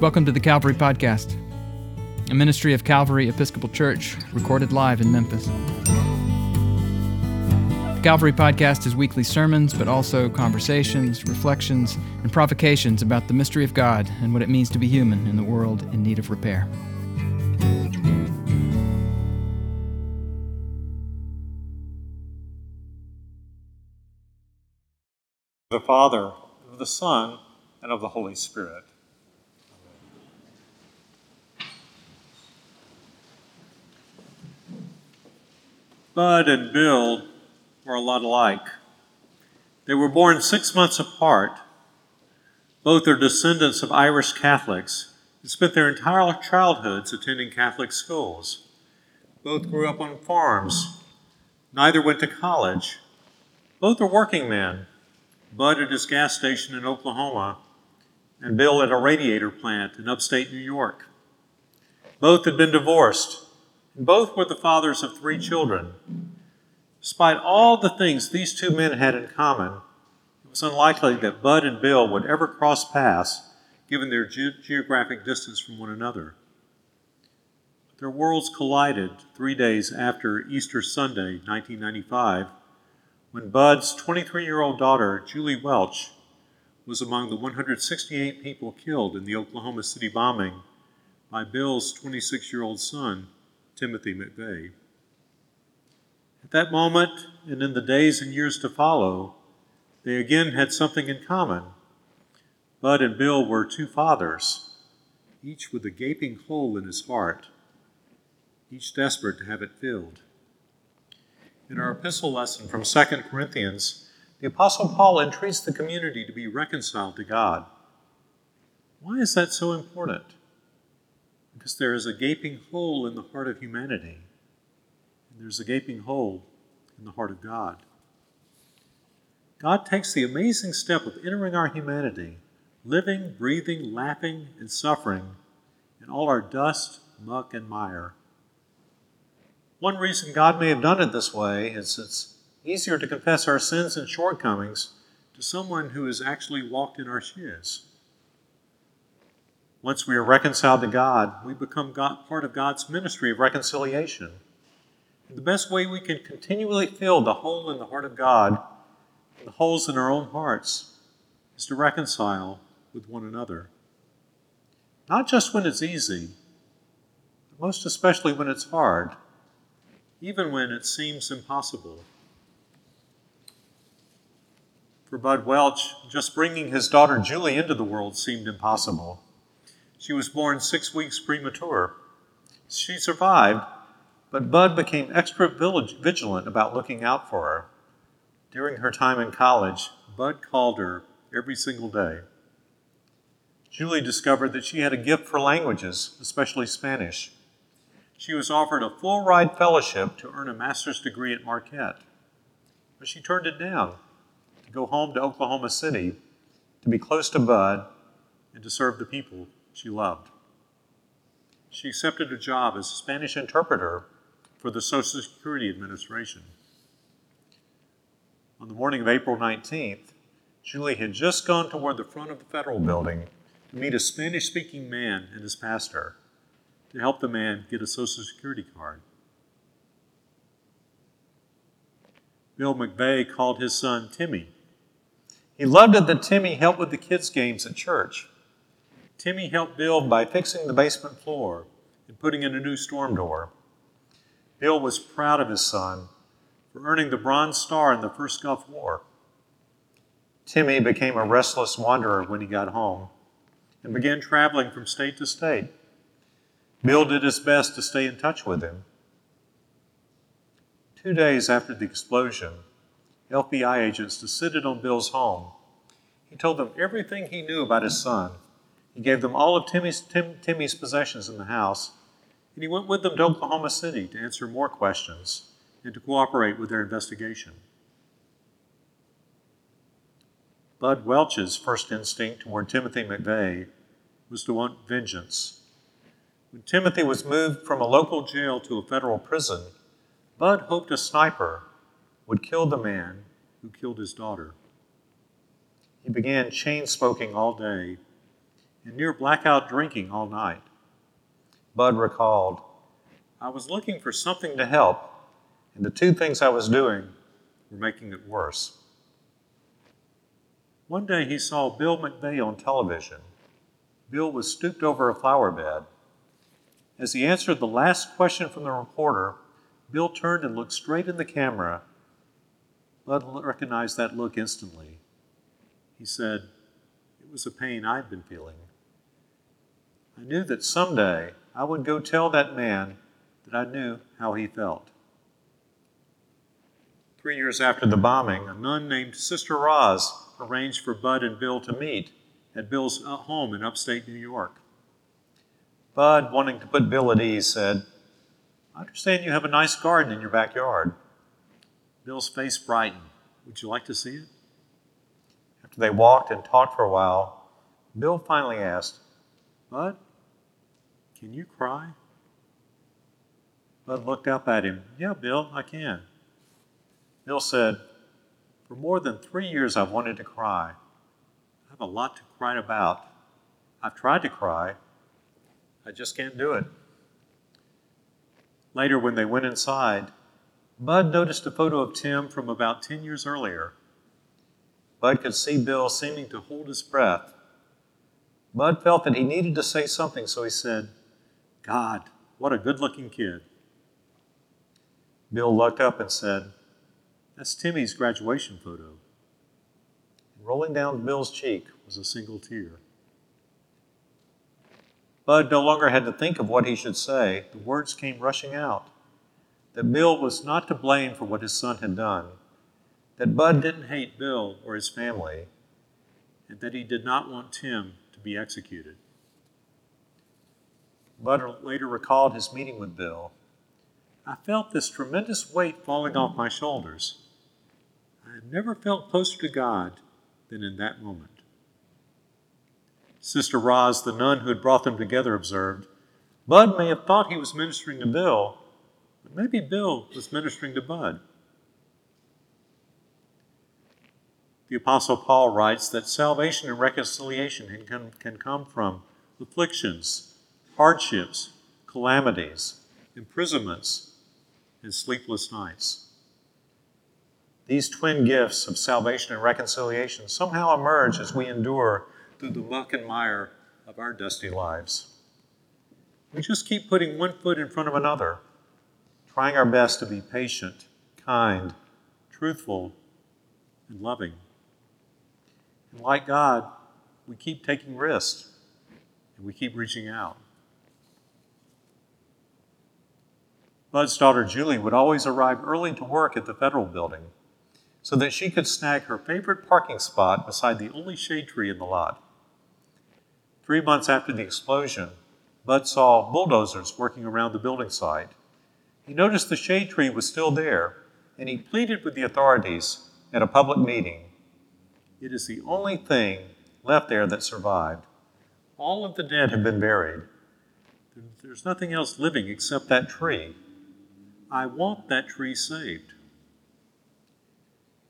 Welcome to the Calvary Podcast, a ministry of Calvary Episcopal Church, recorded live in Memphis. The Calvary Podcast is weekly sermons, but also conversations, reflections, and provocations about the mystery of God and what it means to be human in the world in need of repair. the Father, of the Son, and of the Holy Spirit. Bud and Bill were a lot alike. They were born six months apart. Both are descendants of Irish Catholics and spent their entire childhoods attending Catholic schools. Both grew up on farms. Neither went to college. Both are working men. Bud at his gas station in Oklahoma, and Bill at a radiator plant in upstate New York. Both had been divorced, both were the fathers of three children. Despite all the things these two men had in common, it was unlikely that Bud and Bill would ever cross paths given their ge- geographic distance from one another. Their worlds collided three days after Easter Sunday, 1995, when Bud's 23 year old daughter, Julie Welch, was among the 168 people killed in the Oklahoma City bombing by Bill's 26 year old son, Timothy McVeigh. At that moment, and in the days and years to follow, they again had something in common. Bud and Bill were two fathers, each with a gaping hole in his heart, each desperate to have it filled. In our epistle lesson from 2 Corinthians, the Apostle Paul entreats the community to be reconciled to God. Why is that so important? Because there is a gaping hole in the heart of humanity, and there's a gaping hole in the heart of God. God takes the amazing step of entering our humanity, living, breathing, laughing, and suffering in all our dust, muck, and mire one reason God may have done it this way is it's easier to confess our sins and shortcomings to someone who has actually walked in our shoes. Once we are reconciled to God, we become God, part of God's ministry of reconciliation. The best way we can continually fill the hole in the heart of God, the holes in our own hearts, is to reconcile with one another. Not just when it's easy, but most especially when it's hard even when it seems impossible. For Bud Welch, just bringing his daughter Julie into the world seemed impossible. She was born six weeks premature. She survived, but Bud became extra vigilant about looking out for her. During her time in college, Bud called her every single day. Julie discovered that she had a gift for languages, especially Spanish she was offered a full ride fellowship to earn a master's degree at Marquette. But she turned it down to go home to Oklahoma City to be close to Bud and to serve the people she loved. She accepted a job as a Spanish interpreter for the Social Security Administration. On the morning of April 19th, Julie had just gone toward the front of the federal building to meet a Spanish speaking man and his pastor to help the man get a Social Security card. Bill McVeigh called his son Timmy. He loved it that Timmy helped with the kids' games at church. Timmy helped Bill by fixing the basement floor and putting in a new storm door. Bill was proud of his son for earning the Bronze Star in the first Gulf War. Timmy became a restless wanderer when he got home and began traveling from state to state. Bill did his best to stay in touch with him. Two days after the explosion, FBI agents descended on Bill's home. He told them everything he knew about his son. He gave them all of Timmy's, Tim, Timmy's possessions in the house, and he went with them to Oklahoma City to answer more questions and to cooperate with their investigation. Bud Welch's first instinct toward Timothy McVeigh was to want vengeance. When Timothy was moved from a local jail to a federal prison, Bud hoped a sniper would kill the man who killed his daughter. He began chain smoking all day. And near blackout drinking all night. Bud recalled, I was looking for something to help, and the two things I was doing were making it worse. One day he saw Bill McVeigh on television. Bill was stooped over a flower bed. As he answered the last question from the reporter, Bill turned and looked straight in the camera. Bud recognized that look instantly. He said, It was a pain I'd been feeling. I knew that someday I would go tell that man that I knew how he felt. Three years after the bombing, a nun named Sister Roz arranged for Bud and Bill to meet at Bill's uh, home in upstate New York. Bud, wanting to put Bill at ease, said, I understand you have a nice garden in your backyard. Bill's face brightened. Would you like to see it? After they walked and talked for a while, Bill finally asked, Bud, can you cry? Bud looked up at him. Yeah, Bill, I can. Bill said, For more than three years I've wanted to cry. I have a lot to cry about. I've tried to cry. I just can't do it. Later, when they went inside, Bud noticed a photo of Tim from about 10 years earlier. Bud could see Bill seeming to hold his breath. Bud felt that he needed to say something, so he said, God, what a good looking kid. Bill looked up and said, That's Timmy's graduation photo. Rolling down Bill's cheek was a single tear. Bud no longer had to think of what he should say. The words came rushing out that Bill was not to blame for what his son had done, that Bud didn't hate Bill or his family, and that he did not want Tim to be executed. Bud later recalled his meeting with Bill. I felt this tremendous weight falling off my shoulders. I had never felt closer to God than in that moment. Sister Roz, the nun who had brought them together, observed Bud may have thought he was ministering to Bill, but maybe Bill was ministering to Bud. The Apostle Paul writes that salvation and reconciliation can, can come from afflictions, hardships, calamities, imprisonments, and sleepless nights. These twin gifts of salvation and reconciliation somehow emerge as we endure through the muck and mire of our dusty lives. We just keep putting one foot in front of another, trying our best to be patient, kind, truthful, and loving. And like God, we keep taking risks and we keep reaching out. Bud's daughter Julie would always arrive early to work at the federal building so that she could snag her favorite parking spot beside the only shade tree in the lot. Three months after the explosion, Bud saw bulldozers working around the building site. He noticed the shade tree was still there, and he pleaded with the authorities at a public meeting. It is the only thing left there that survived. All of the dead have been buried. There's nothing else living except that tree. I want that tree saved.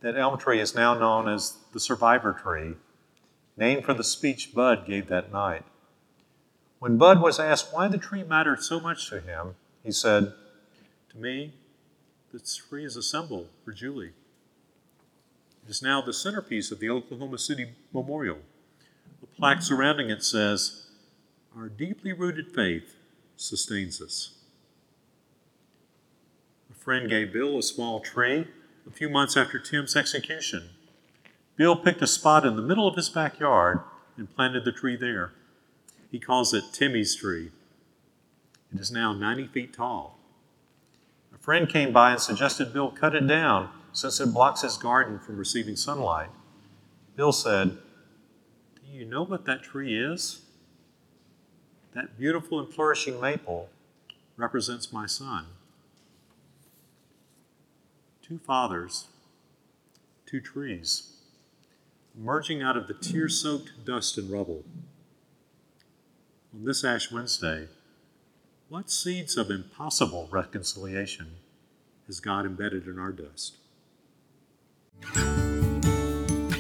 That elm tree is now known as the survivor tree, named for the speech Bud gave that night. When Bud was asked why the tree mattered so much to him, he said, To me, this tree is a symbol for Julie. It is now the centerpiece of the Oklahoma City Memorial. The plaque surrounding it says, Our deeply rooted faith sustains us friend gave Bill a small tree a few months after Tim's execution. Bill picked a spot in the middle of his backyard and planted the tree there. He calls it Timmy's tree. It is now 90 feet tall. A friend came by and suggested Bill cut it down since it blocks his garden from receiving sunlight. Bill said, Do you know what that tree is? That beautiful and flourishing maple represents my son two fathers, two trees, emerging out of the tear soaked dust and rubble. On this Ash Wednesday, what seeds of impossible reconciliation has God embedded in our dust?